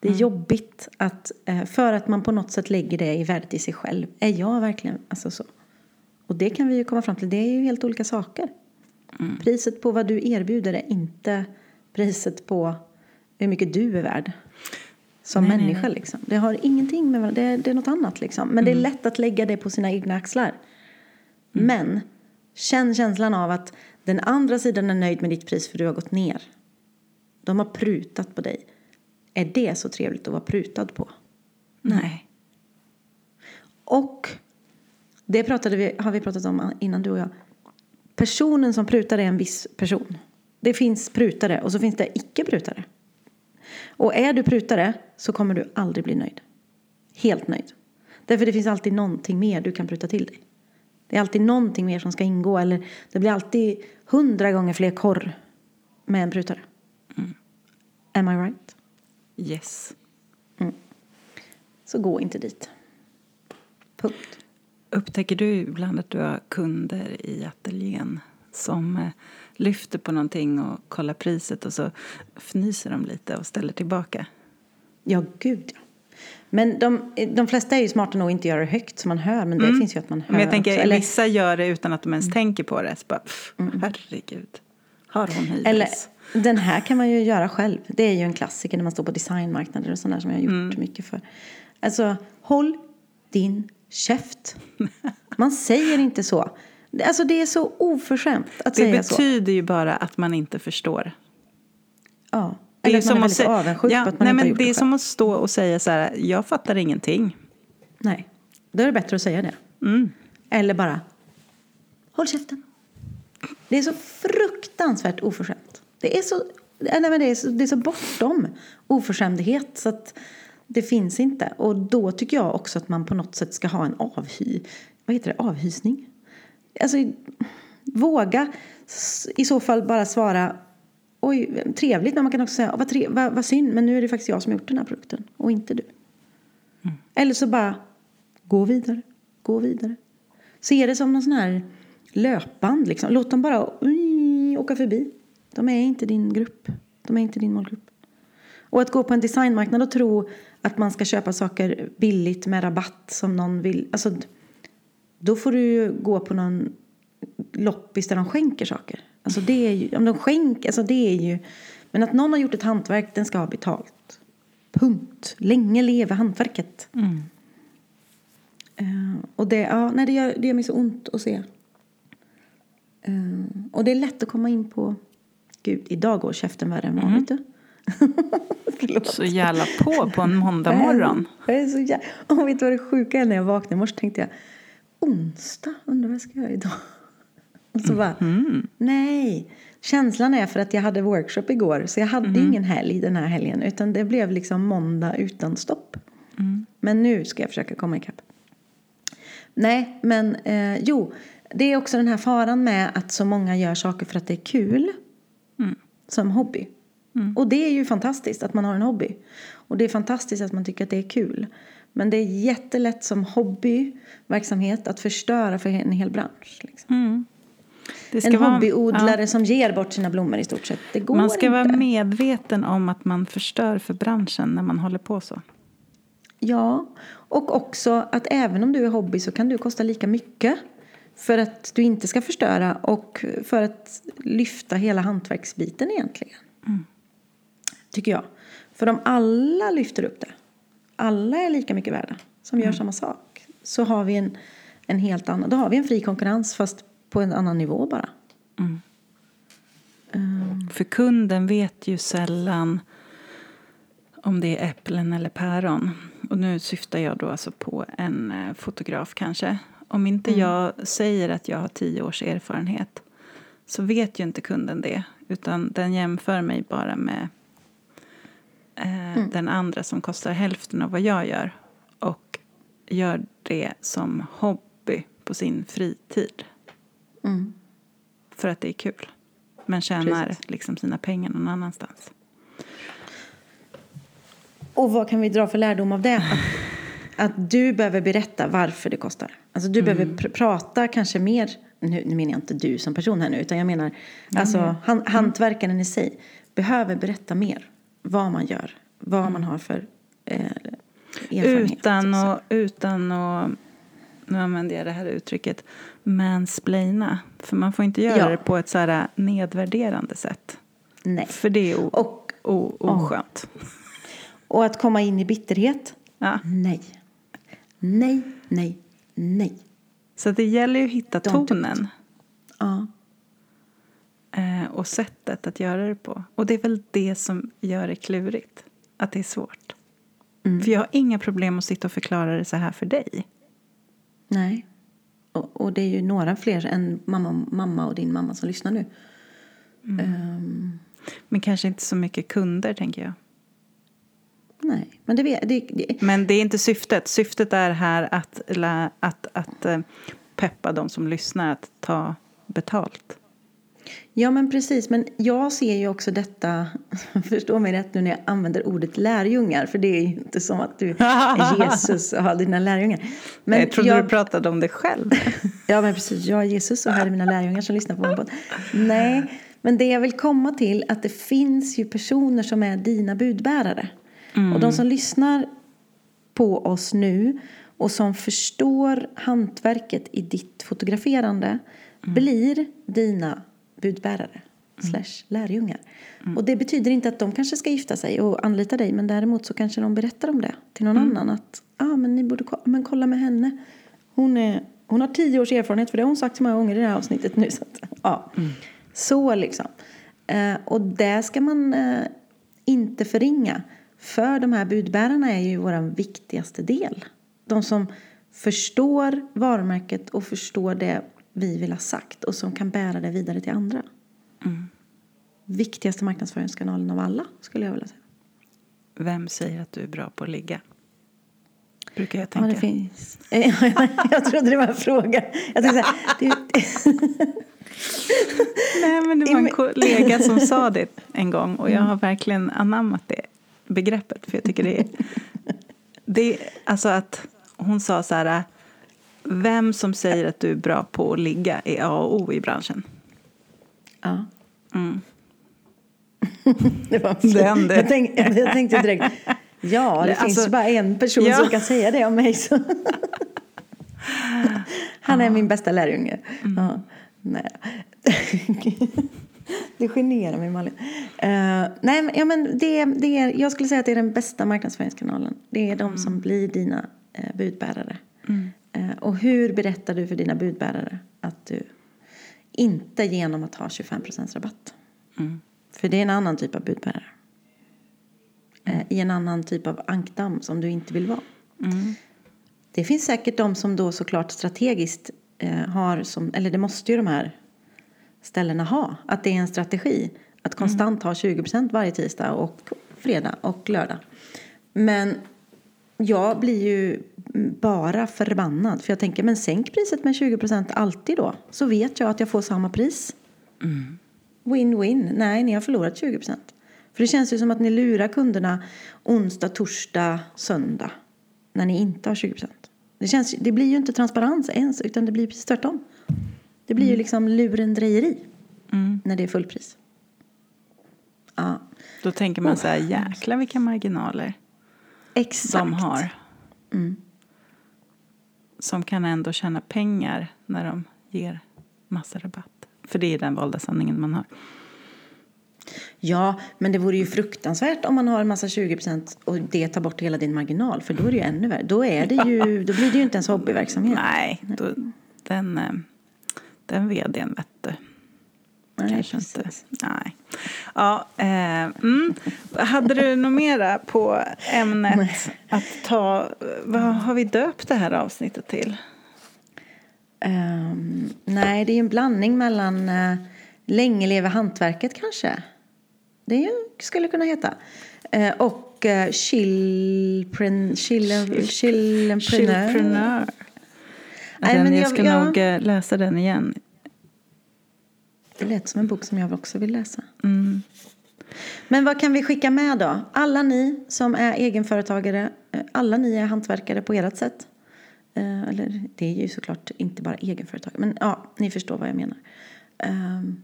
Det är jobbigt att, eh, för att man på något sätt lägger det i värdet i sig själv. Är jag verkligen, alltså så. Och det kan vi ju komma fram till, det är ju helt olika saker. Priset på vad du erbjuder är inte priset på hur mycket du är värd. Som Nej, nej, människa liksom. Det har ingenting med varandra, det är, det är något annat liksom. Men det är lätt att lägga det på sina egna axlar. Men känn känslan av att den andra sidan är nöjd med ditt pris för du har gått ner. De har prutat på dig. Är det så trevligt att vara prutad på? Nej. Och det pratade vi, har vi pratat om innan du och jag. Personen som prutar är en viss person. Det finns prutare och så finns det icke-prutare. Och är du prutare så kommer du aldrig bli nöjd. Helt nöjd. Därför det finns alltid någonting mer du kan pruta till dig. Det är alltid någonting mer som ska ingå eller det blir alltid hundra gånger fler korr med en prutare. Am I right? Yes. Så gå inte dit. Punkt. Upptäcker du ibland att du har kunder i ateljén som eh, lyfter på någonting och kollar priset och så fnyser de lite och ställer tillbaka? Ja, gud ja. Men de, de flesta är ju smarta nog att inte göra det högt så man hör, men det finns ju att man hör Men jag tänker, också. Eller, vissa gör det utan att de ens tänker på det. Så bara, pff, herregud. Har hon hybris? eller den här kan man ju göra själv. Det är ju en klassiker när man står på designmarknader och sådär som jag har gjort mycket för. Alltså, håll din käft. Man säger inte så. Alltså det är så oförskämt att det säga så. betyder ju bara att man inte förstår. Ja. Det Eller att man är väldigt sä- avundsjuk ja, på att man nej, inte har men gjort Det det är som att stå och säga så här, jag fattar ingenting. Nej, då är det bättre att säga det. Mm. Eller bara, håll käften. Det är så fruktansvärt oförskämt. Det är så, nej, men det är så, det är så bortom oförskämdhet så att det finns inte. Och då tycker jag också att man på något sätt ska ha en avhy, vad heter det, avhysning. Alltså, våga i så fall bara svara Oj, trevligt, men man kan också säga "Åh, vad, tre, vad, vad synd, men nu är det faktiskt jag som har gjort den här produkten och inte du. Eller så bara gå vidare, gå vidare. Se det som någon sån här löpband liksom. Låt dem bara ui, åka förbi. De är inte din grupp. De är inte din målgrupp. Och att gå på en designmarknad och tro att man ska köpa saker billigt med rabatt som någon vill. Alltså, då får du ju gå på någon loppis där de skänker saker. Alltså det är ju, om de skänker, alltså det är ju, men att någon har gjort ett hantverk, den ska ha betalt. Punkt. Länge leve hantverket. Eh, och det, ja, nej, det, gör, det gör mig så ont att se Eh, och det är lätt att komma in på... Gud, idag går käften värre än vanligt. Mm. Så jävla på på en måndag morgon. Jag är så jävla... Och vet du vad det sjuka är? När jag vaknade i morse tänkte jag onsdag, undrar vad jag ska göra idag? Och så bara, mm. nej. Känslan är för att jag hade workshop igår så jag hade mm. ingen helg den här helgen utan det blev liksom måndag utan stopp. Mm. Men nu ska jag försöka komma ikapp. Nej, men eh, jo, det är också den här faran med att så många gör saker för att det är kul. Mm. Som hobby. Mm. Och det är ju fantastiskt att man har en hobby. Och det är fantastiskt att man tycker att det är kul. Men det är jättelätt som hobbyverksamhet att förstöra för en hel bransch. Liksom. Mm. en hobbyodlare ja. som ger bort sina blommor i stort sett. Det går Man ska inte. vara medveten om att man förstör för branschen när man håller på så. Ja, och också att även om du är hobby så kan du kosta lika mycket för att du inte ska förstöra och för att lyfta hela hantverksbiten egentligen. Mm. Tycker jag. För om alla lyfter upp det, alla är lika mycket värda som gör mm. samma sak, så har vi en, en helt annan, då har vi en fri konkurrens fast på en annan nivå bara. Mm. Um. För kunden vet ju sällan om det är äpplen eller päron. Och nu syftar jag då alltså på en eh, fotograf kanske. Om inte mm. jag säger att jag har tio års erfarenhet så vet ju inte kunden det. Utan den jämför mig bara med eh, mm. den andra som kostar hälften av vad jag gör. Och gör det som hobby på sin fritid. Mm. För att det är kul. Men tjänar liksom sina pengar någon annanstans. Och vad kan vi dra för lärdom av det? Att, att du behöver berätta varför det kostar. Alltså du mm. behöver pr prata kanske mer, nu, nu menar jag inte du som person här nu, utan jag menar mm. alltså han, hantverkaren i sig behöver berätta mer vad man gör, vad man har för eh, erfarenhet. Utan att, utan att, nu använder jag det här uttrycket, mansplaina. För man får inte göra ja. det på ett så här nedvärderande sätt. Nej. För det är o, och, o, oskönt. Oh. Och att komma in i bitterhet? Ja. Nej. Nej, nej, nej. Så det gäller ju att hitta Don't tonen. Ja. Eh, och sättet att göra det på. Och det är väl det som gör det klurigt. Att det är svårt. Mm. För jag har inga problem att sitta och förklara det så här för dig. Nej. Och, och det är ju några fler än mamma, mamma och din mamma som lyssnar nu. Mm. Um. Men kanske inte så mycket kunder, tänker jag. Nej, men det, det, det, Men det är inte syftet. Syftet är här att, att, att, eh, peppa de som lyssnar att ta betalt. Ja, men precis. Men jag ser ju också detta, förstå mig rätt nu när jag använder ordet lärjungar, för det är ju inte som att du är Jesus och har dina lärjungar. Men jag trodde jag, du pratade om dig själv. ja, men precis. Jag är Jesus och här är mina lärjungar som lyssnar på min podd. Nej, men det jag vill komma till att det finns ju personer som är dina budbärare. Mm. Och de som lyssnar på oss nu och som förstår hantverket i ditt fotograferande mm. blir dina budbärare mm. slash lärjungar. Mm. Och det betyder inte att de kanske ska gifta sig och anlita dig men däremot så kanske de berättar om det till någon mm. annan att ah, men ni borde men kolla med henne. Hon, är, hon har tio års erfarenhet för det har hon sagt så många gånger i det här avsnittet nu. Så, att, ja. Mm. så liksom. Eh, och det ska man eh, inte förringa. För de här budbärarna är ju vår viktigaste del. De som förstår varumärket och förstår det vi vill ha sagt och som kan bära det vidare till andra. Mm. Viktigaste marknadsföringskanalen av alla skulle jag vilja säga. Vem säger att du är bra på att ligga? Brukar jag tänka. Ja, det finns. jag trodde det var en fråga. Jag tänkte så här, det... Nej, men det var en kollega som sa det en gång och jag har verkligen anammat det begreppet. För jag tycker det är... Det är alltså att hon sa så här... Vem som säger att du är bra på att ligga är A och O i branschen. Ja. Mm. det var Den, det. Jag, tänkte, jag tänkte direkt... Ja, det alltså, finns bara en person ja. som kan säga det om mig. Så. Han är min bästa lärjunge. Mm. Ja. Nej. Det generar mig Malin. Uh, nej, men, ja, men det, det är, jag skulle säga att det är den bästa marknadsföringskanalen. Det är de mm. som blir dina uh, budbärare. Mm. Uh, och hur berättar du för dina budbärare att du Inte genom att ha 25% rabatt. För det är en annan typ av budbärare. Eh, I en annan typ av ankdamm som du inte vill vara. Det finns säkert de som då såklart strategiskt eh, har som, eller det måste ju de här ställena ha, att det är en strategi att konstant ha 20% varje tisdag och fredag och lördag. Men jag blir ju bara förbannad för jag tänker men sänk priset med 20% alltid då så vet jag att jag får samma pris. Win-win. Nej, ni har förlorat 20%. För det känns ju som att ni lurar kunderna onsdag, torsdag, söndag när ni inte har 20%. Det, känns, det blir ju inte transparens ens utan det blir precis tvärtom. Det blir ju liksom lurendrejeri när det är fullpris. Ja, Då tänker man så här, jäklar vilka marginaler exakt. de har. Som kan ändå tjäna pengar när de ger massa rabatt. För det är den valda sanningen man har. Ja, men det vore ju fruktansvärt om man har en massa 20% och det tar bort hela din marginal. För då är det ju ännu värre. Då, är det ju, då blir det ju inte ens hobbyverksamhet. Nej, då, den, eh, den vdn vet du. Nej, Kanske inte. Nej. Ja, eh, mm. Hade du något mera på ämnet att ta? Vad har vi döpt det här avsnittet till? Ehm, nej, det är en blandning mellan uh, Länge leve hantverket kanske. Det ju, skulle kunna heta. Eh, och uh, chillpren, chill, chillenprenör. Chillpreneur. Nej, Den, men jag ska jag- nog eh, läsa den igen. Det lät som en bok som jag också vill läsa. Mm. Men vad kan vi skicka med då? Alla ni som är egenföretagare, eh, alla ni är hantverkare på ert sätt. Eh, Eller det är ju såklart inte bara egenföretagare, men ja, ni förstår vad jag menar. Ehm,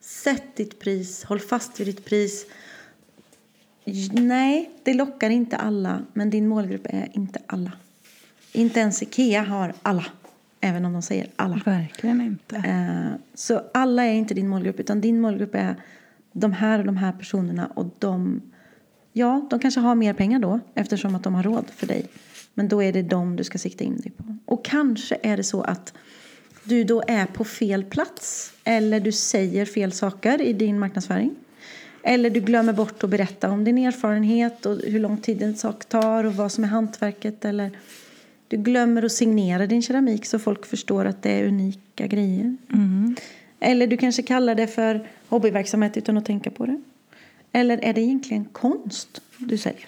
Sätt ditt pris, håll fast vid ditt pris. Nej, det lockar inte alla, men din målgrupp är inte alla. Inte ens Ikea har alla, även om de säger alla. Verkligen inte. Eh, Så alla är inte din målgrupp, utan din målgrupp är de här och de här personerna. Och de, ja, de kanske har mer pengar då, eftersom att de har råd för dig. Men då är det dem du ska sikta in dig på. Och kanske är det så att du då är på fel plats. Eller du säger fel saker i din marknadsföring. Eller du glömmer bort att berätta om din erfarenhet och hur lång tid en sak tar och vad som är hantverket. Eller du glömmer att signera din keramik så folk förstår att det är unika grejer. Eller du kanske kallar det för hobbyverksamhet utan att tänka på det. Eller är det egentligen konst du säger?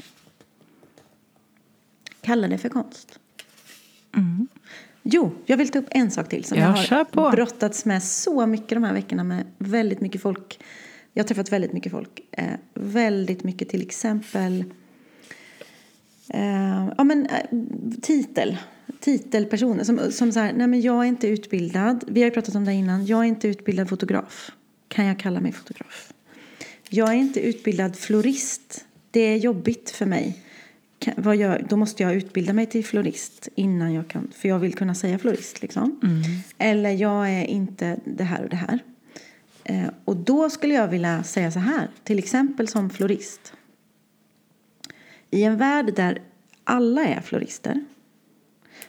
Kalla det för konst. Jo, jag vill ta upp en sak till som Ja, jag kör har på. brottats med så mycket de här veckorna med väldigt mycket folk. Jag har träffat väldigt mycket folk. Eh, väldigt mycket till exempel eh, ja, men, eh, titel. Titelpersoner som, som säger nej men jag är inte utbildad. Vi har ju pratat om det innan. Jag är inte utbildad fotograf. Kan jag kalla mig fotograf? Jag är inte utbildad florist. Det är jobbigt för mig. Kan, vad gör, då måste jag utbilda mig till florist innan jag kan, för jag vill kunna säga florist liksom. Eller jag är inte det här och det här. Eh, och då skulle jag vilja säga så här, till exempel som florist. I en värld där alla är florister.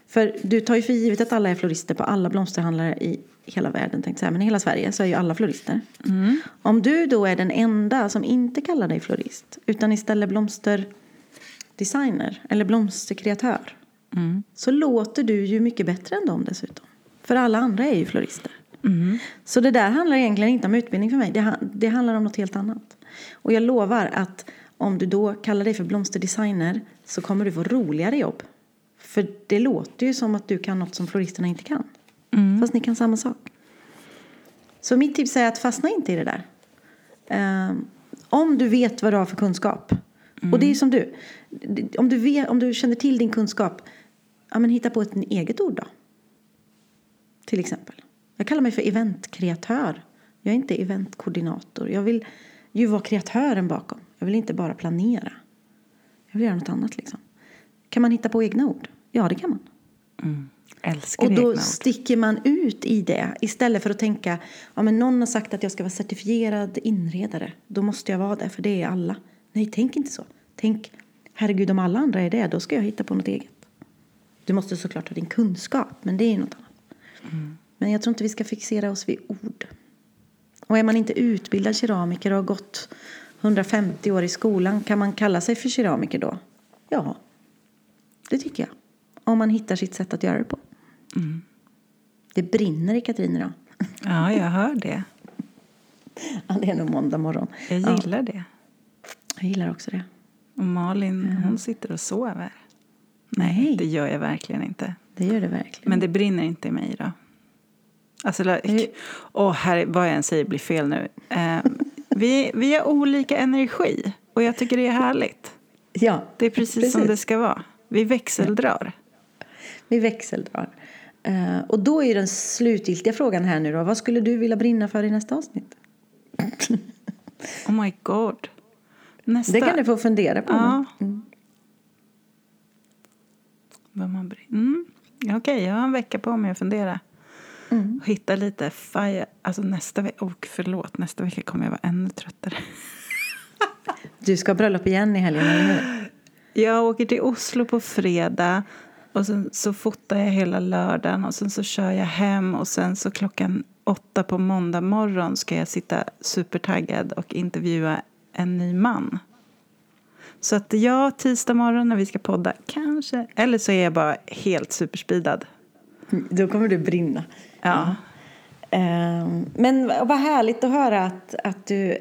För du tar ju för givet att alla är florister på alla blomsterhandlare i hela världen, tänkte jag säga, men i hela Sverige så är ju alla florister. Om du då är den enda som inte kallar dig florist utan istället blomsterdesigner eller blomsterkreatör så låter du ju mycket bättre än dem dessutom. För alla andra är ju florister. Så det där handlar egentligen inte om utbildning för mig. Det, det handlar om något helt annat. Och jag lovar att om du då kallar dig för blomsterdesigner så kommer du få roligare jobb. För det låter ju som att du kan något som floristerna inte kan. Fast ni kan samma sak. Så mitt tips är att fastna inte i det där. Ehm, om du vet vad du har för kunskap. Och det är som du. Om du, vet, om du känner till din kunskap. Ja, men hitta på ett eget ord då. Till exempel. Jag kallar mig för eventkreatör. Jag är inte eventkoordinator. Jag vill ju vara kreatören bakom. Jag vill inte bara planera. Jag vill göra något annat liksom. Kan man hitta på egna ord? Ja, det kan man. Älskar Och då sticker man ut i det istället för att tänka ja, men någon har sagt att jag ska vara certifierad inredare. Då måste jag vara det, för det är alla. Nej, tänk inte så. Tänk, herregud, om alla andra är det, då ska jag hitta på något eget. Du måste såklart ha din kunskap, men det är något annat. Mm. Men jag tror inte vi ska fixera oss vid ord. Och är man inte utbildad keramiker och har gått 150 år i skolan, kan man kalla sig för keramiker då? Ja, det tycker jag. Om man hittar sitt sätt att göra det på. Det brinner i Katrin idag. Ja, jag hör det. Ja, det är nog måndag morgon. Jag Ja, gillar det. jag gillar också det. Och Malin, hon sitter och sover. Nej, Det gör jag verkligen inte. det gör det verkligen. Men det brinner inte i mig idag. Alltså, åh, här, vad jag än säger blir fel nu. Eh, vi, vi har olika energi och jag tycker det är härligt. ja, Det är precis, som det ska vara. Vi växeldrar. vi växeldrar. Eh, och då är den slutgiltiga frågan här nu då. Vad skulle du vilja brinna för i nästa avsnitt? Oh my god. Nästa. Det kan du få fundera på. Ja. nu. Vad man brin- mm. Okej, jag har en vecka på mig att fundera. Mm. Och hitta lite fire. Alltså nästa vecka, oh, förlåt, nästa vecka kommer jag vara ännu tröttare. Du ska ha bröllop igen i helgen, eller hur? Jag åker till Oslo på fredag och sen så fotar jag hela lördagen och sen så kör jag hem och sen så klockan åtta på måndag morgon ska jag sitta supertaggad och intervjua en ny man. Så att ja, tisdag morgon när vi ska podda, kanske. Eller så är jag bara helt superspeedad. Då kommer du brinna. Ja. Ehm, Men vad härligt att höra att, att, du,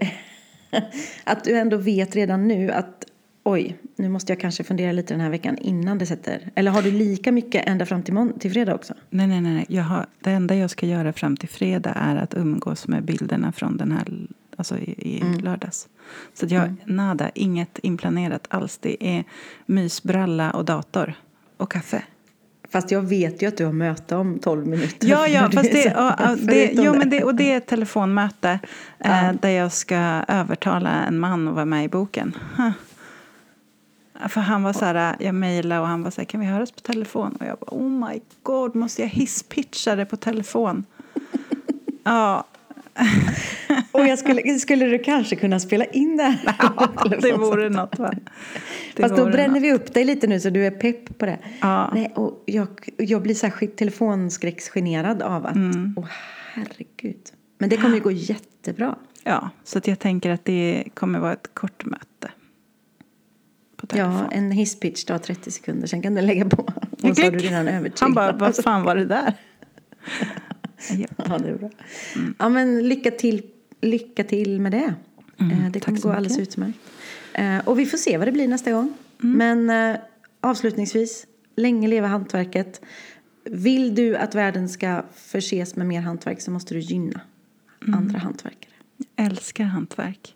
att du ändå vet redan nu att oj, nu måste jag kanske fundera lite den här veckan innan det sätter. Eller har du lika mycket ända fram till, till fredag också? Nej, nej, nej. Jag har, det enda jag ska göra fram till fredag är att umgås med bilderna från den här alltså i, i lördags. Så jag nada, inget inplanerat alls. Det är mysbralla och dator och kaffe. Fast jag vet ju att du har möte om 12 minuter. Ja, ja, fast det, ja, det, jo, men det, och det är ett telefonmöte Ja. eh, där jag ska övertala en man att vara med i boken. Huh. För han var så här, jag mejlade och han var så här, kan vi höras på telefon? Och jag bara, oh my god, måste jag hisspitcha det på telefon? ja, Och jag skulle, skulle du kanske kunna spela in det här? det vore något va? Det Fast då bränner något. vi upp dig lite nu så du är pepp på det. Ja. Nej, och jag, jag blir särskilt telefonskräcksgenerad av att, Mm. åh herregud. Men det kommer ju gå jättebra. Ja, så att jag tänker att det kommer vara ett kort möte. Ja, en hisspitch tar 30 sekunder, sen kan du lägga på. Och så har du redan övertygat. Han bara, vad fan var det där? ja. Det är bra. Ja, men lycka till, lycka till med det. Eh, det kommer gå alldeles mycket. utmärkt. Eh, Och vi får se vad det blir nästa gång. Men eh, avslutningsvis, länge leva hantverket. Vill du att världen ska förses med mer hantverk så måste du gynna andra hantverkare. Jag älskar hantverk.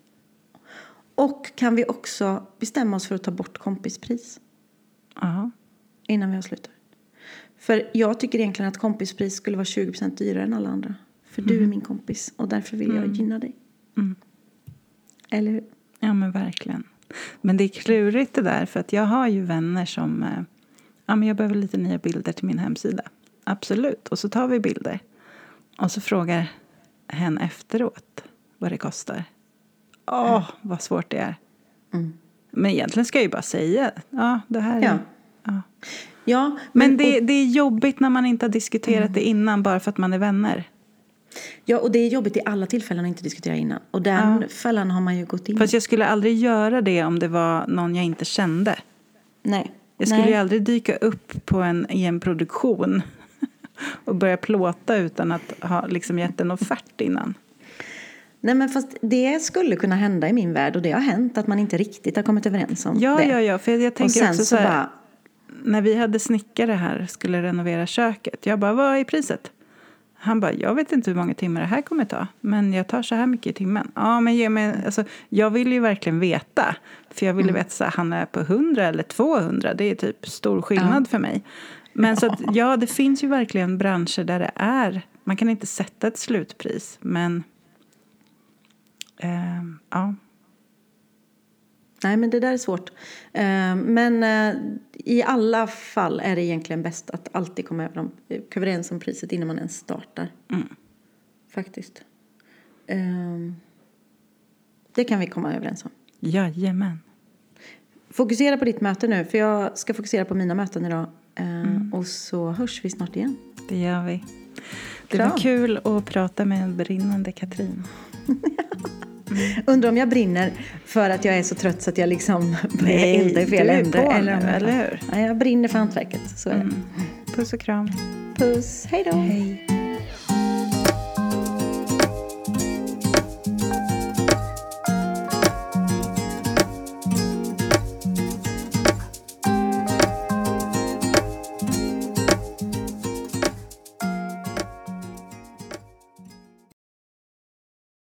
Och kan vi också bestämma oss för att ta bort kompispris Ja. innan vi avslutar? För jag tycker egentligen att kompispris skulle vara 20% dyrare än alla andra. För du är min kompis och därför vill jag gynna dig. Mm. Eller hur? ja, men verkligen. Men det är klurigt det där, för att jag har ju vänner som... eh, Ja, men jag behöver lite nya bilder till min hemsida. Absolut. Och så tar vi bilder. Och så frågar hen efteråt vad det kostar. Åh, vad svårt det är. Mm. Men egentligen ska jag ju bara säga, ja, det här är... Ja. Ja. Ja, Men det, det är jobbigt när man inte har diskuterat det innan bara för att man är vänner. ja, och det är jobbigt i alla tillfällen att inte diskutera innan. Och den fällan har man ju gått in Fast jag skulle aldrig göra det om det var någon jag inte kände. Nej. Jag skulle Nej. ju aldrig dyka upp på en, i en produktion och börja plåta utan att ha liksom gett en offert innan. Nej, men fast det skulle kunna hända i min värld och det har hänt att man inte riktigt har kommit överens om Ja, det. ja, ja. För jag och tänker sen också så så här, bara, när vi hade snickare här skulle renovera köket. Jag bara, vad är priset? Han bara, jag vet inte hur många timmar det här kommer ta. Men jag tar så här mycket i timmen. Ja, men ge mig, alltså, jag vill ju verkligen veta. För jag ville veta, så här, han är på 100 eller 200. Det är typ stor skillnad för mig. Men så att, ja, det finns ju verkligen branscher där det är. Man kan inte sätta ett slutpris. Men, ehm, ja. Nej men det där är svårt. Eh, men eh, i alla fall är det egentligen bäst att alltid komma över om, överens om priset innan man ens startar. Mm. Faktiskt. Eh, det kan vi komma överens om. Jajamän. Fokusera på ditt möte nu, för jag ska fokusera på mina möten idag. Mm. Och så hörs vi snart igen. Det gör vi. Det var Kram. kul att prata med en brinnande Katrin. Undrar om jag brinner för att jag är så trött så att jag liksom börjar elda i fel ände. om nu, eller hur? Nej, jag brinner för hantverket. Så är det. Puss och kram. Puss, hej då. Hej.